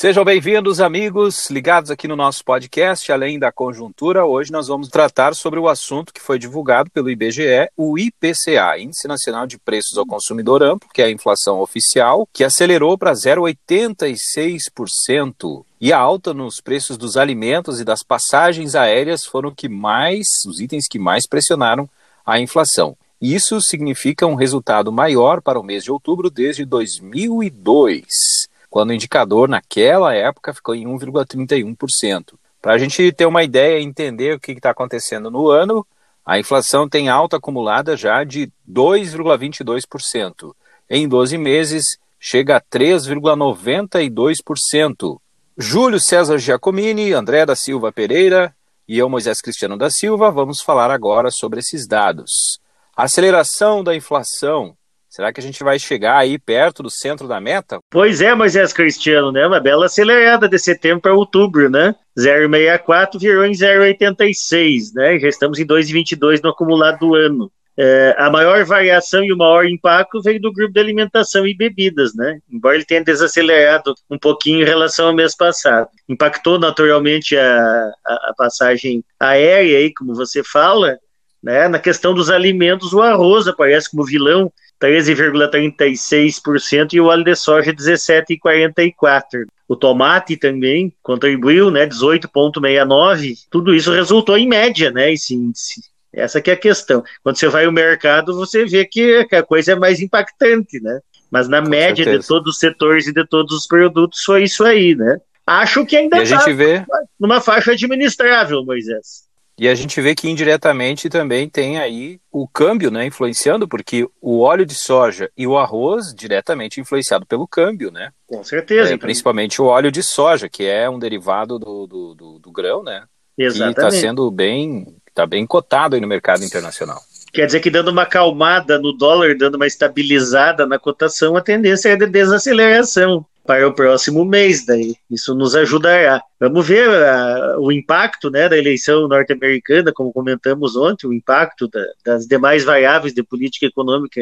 Sejam bem-vindos, amigos, ligados aqui no nosso podcast, além da conjuntura. Hoje nós vamos tratar sobre o assunto que foi divulgado pelo IBGE, o IPCA, Índice Nacional de Preços ao Consumidor Amplo, que é a inflação oficial, que acelerou para 0,86%. E a alta nos preços dos alimentos e das passagens aéreas foram que mais, os itens que mais pressionaram a inflação. Isso significa um resultado maior para o mês de outubro desde 2002 quando o indicador naquela época ficou em 1,31%. Para a gente ter uma ideia e entender o que está acontecendo no ano, a inflação tem alta acumulada já de 2,22%. Em 12 meses, chega a 3,92%. Júlio César Giacomini, André da Silva Pereira e eu, Moisés Cristiano da Silva, vamos falar agora sobre esses dados. A aceleração da inflação Será que a gente vai chegar aí perto do centro da meta? Pois é, Moisés Cristiano, né? Uma bela acelerada de setembro para outubro, né? 0,64 virou em 0,86, né? Já estamos em 2,22 no acumulado do ano. É, a maior variação e o maior impacto veio do grupo de alimentação e bebidas, né? Embora ele tenha desacelerado um pouquinho em relação ao mês passado. Impactou naturalmente a, a, a passagem aérea aí, como você fala, né? Na questão dos alimentos, o arroz aparece como vilão 13,36% e o óleo de soja 17,44%. O tomate também contribuiu, né, 18,69%. Tudo isso resultou em média, né, esse índice. Essa que é a questão. Quando você vai ao mercado, você vê que a coisa é mais impactante, né? Mas na Com média certeza. de todos os setores e de todos os produtos foi isso aí, né? Acho que ainda está vê... numa faixa administrável, Moisés. E a gente vê que indiretamente também tem aí o câmbio, né, influenciando, porque o óleo de soja e o arroz diretamente influenciado pelo câmbio, né? Com certeza. É, principalmente o óleo de soja, que é um derivado do, do, do, do grão, né? Exatamente. E está sendo bem, está bem cotado aí no mercado internacional. Quer dizer que dando uma acalmada no dólar, dando uma estabilizada na cotação, a tendência é de desaceleração para o próximo mês, daí isso nos ajudará. Vamos ver uh, o impacto né, da eleição norte-americana, como comentamos ontem, o impacto da, das demais variáveis de política econômica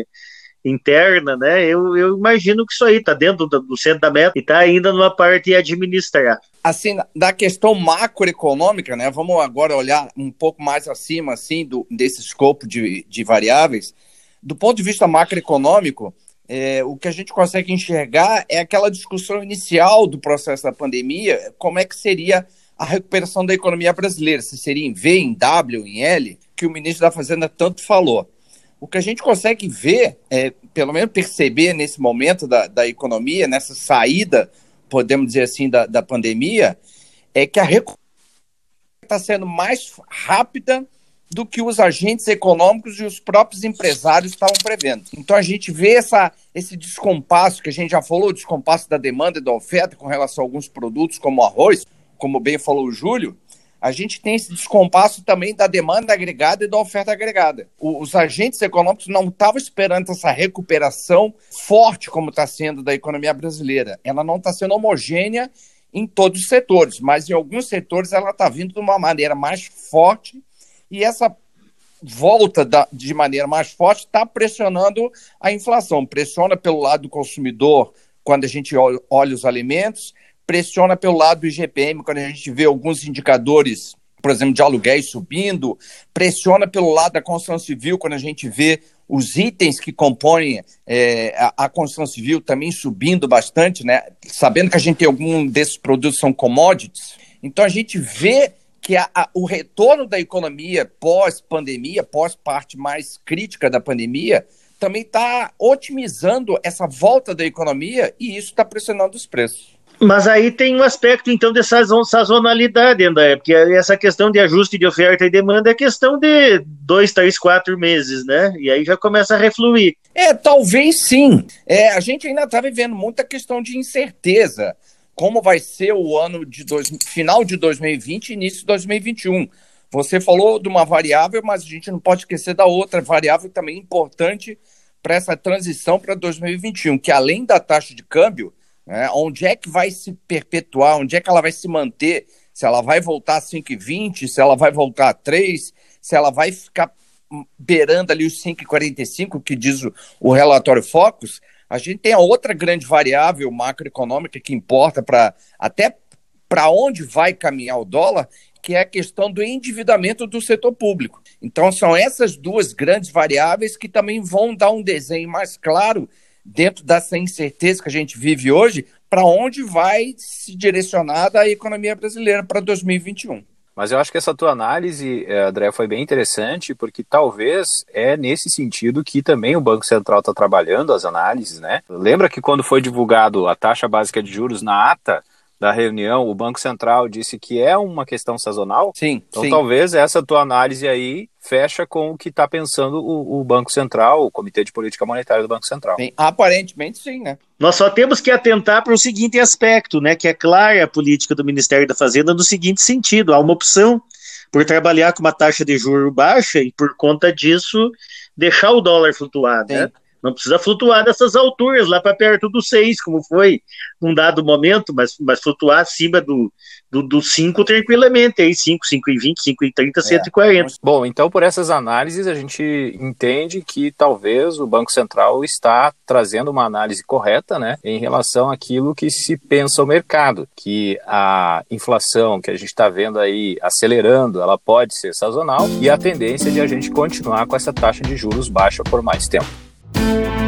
interna, né? Eu, eu imagino que isso aí está dentro do, do, centro da meta e está ainda numa parte administrar. Assim, da questão macroeconômica, né? Vamos agora olhar um pouco mais acima, assim, do, desse escopo de, de variáveis. Do ponto de vista macroeconômico, é, o que a gente consegue enxergar é aquela discussão inicial do processo da pandemia, como é que seria a recuperação da economia brasileira, se seria em V, em W, em L, que o ministro da Fazenda tanto falou. O que a gente consegue ver, é, pelo menos perceber nesse momento da, da economia, nessa saída, podemos dizer assim, da, da pandemia, é que a recuperação está sendo mais rápida do que os agentes econômicos e os próprios empresários estavam prevendo. Então a gente vê essa, esse descompasso, que a gente já falou, o descompasso da demanda e da oferta com relação a alguns produtos, como arroz, como bem falou o Júlio, a gente tem esse descompasso também da demanda agregada e da oferta agregada. O, os agentes econômicos não estavam esperando essa recuperação forte como está sendo da economia brasileira. Ela não está sendo homogênea em todos os setores, mas em alguns setores ela está vindo de uma maneira mais forte e essa volta da, de maneira mais forte está pressionando a inflação. Pressiona pelo lado do consumidor quando a gente olha, os alimentos, pressiona pelo lado do IGPM quando a gente vê alguns indicadores, por exemplo, de aluguéis subindo, pressiona pelo lado da construção civil quando a gente vê os itens que compõem é, a, a, construção civil também subindo bastante, né? Sabendo que a gente tem algum desses produtos são commodities. Então a gente vê que a, a, o retorno da economia pós-pandemia, pós-parte mais crítica da pandemia, também está otimizando essa volta da economia e isso está pressionando os preços. Mas aí tem um aspecto, então, de sazonalidade, André, porque essa questão de ajuste de oferta e demanda é questão de dois, três, quatro meses, né? E aí já começa a refluir. É, talvez sim. É, a gente ainda está vivendo muita questão de incerteza como vai ser o ano de dois, final de 2020 e início de 2021. Você falou de uma variável, mas a gente não pode esquecer da outra variável também importante para essa transição para 2021, que além da taxa de câmbio, né, onde é que vai se perpetuar, onde é que ela vai se manter, se ela vai voltar a 5,20, se ela vai voltar a 3, se ela vai ficar beirando ali os 5,45, que diz o, o relatório Focus, A gente tem a outra grande variável macroeconômica que importa para até para onde vai caminhar o dólar, que é a questão do endividamento do setor público. Então, são essas duas grandes variáveis que também vão dar um desenho mais claro, dentro dessa incerteza que a gente vive hoje, para onde vai se direcionada a economia brasileira para 2021. Mas eu acho que essa tua análise, eh, André, foi bem interessante, porque talvez é nesse sentido que também o Banco Central está trabalhando as análises, né? Lembra que quando foi divulgado a taxa básica de juros na ata, da reunião, o Banco Central disse que é uma questão sazonal. Sim. Então sim. talvez essa tua análise aí fecha com o que está pensando o, o, Banco Central, o Comitê de Política Monetária do Banco Central. Sim, aparentemente sim, né? Nós só temos que atentar para o seguinte aspecto, né? Que é clara a política do Ministério da Fazenda no seguinte sentido: há uma opção por trabalhar com uma taxa de juro baixa e por conta disso deixar o dólar flutuar, né? sim. né? Não precisa flutuar dessas alturas, lá para perto do 6, como foi num dado momento, mas, mas flutuar acima do, do, do 5 tranquilamente, aí 5, 5 e 20, 5 e 30, é. 140. Bom, então por essas análises a gente entende que talvez o Banco Central está trazendo uma análise correta, né, em relação àquilo que se pensa o mercado, que a inflação que a gente está vendo aí acelerando, ela pode ser sazonal e a tendência de a gente continuar com essa taxa de juros baixa por mais tempo. Thank you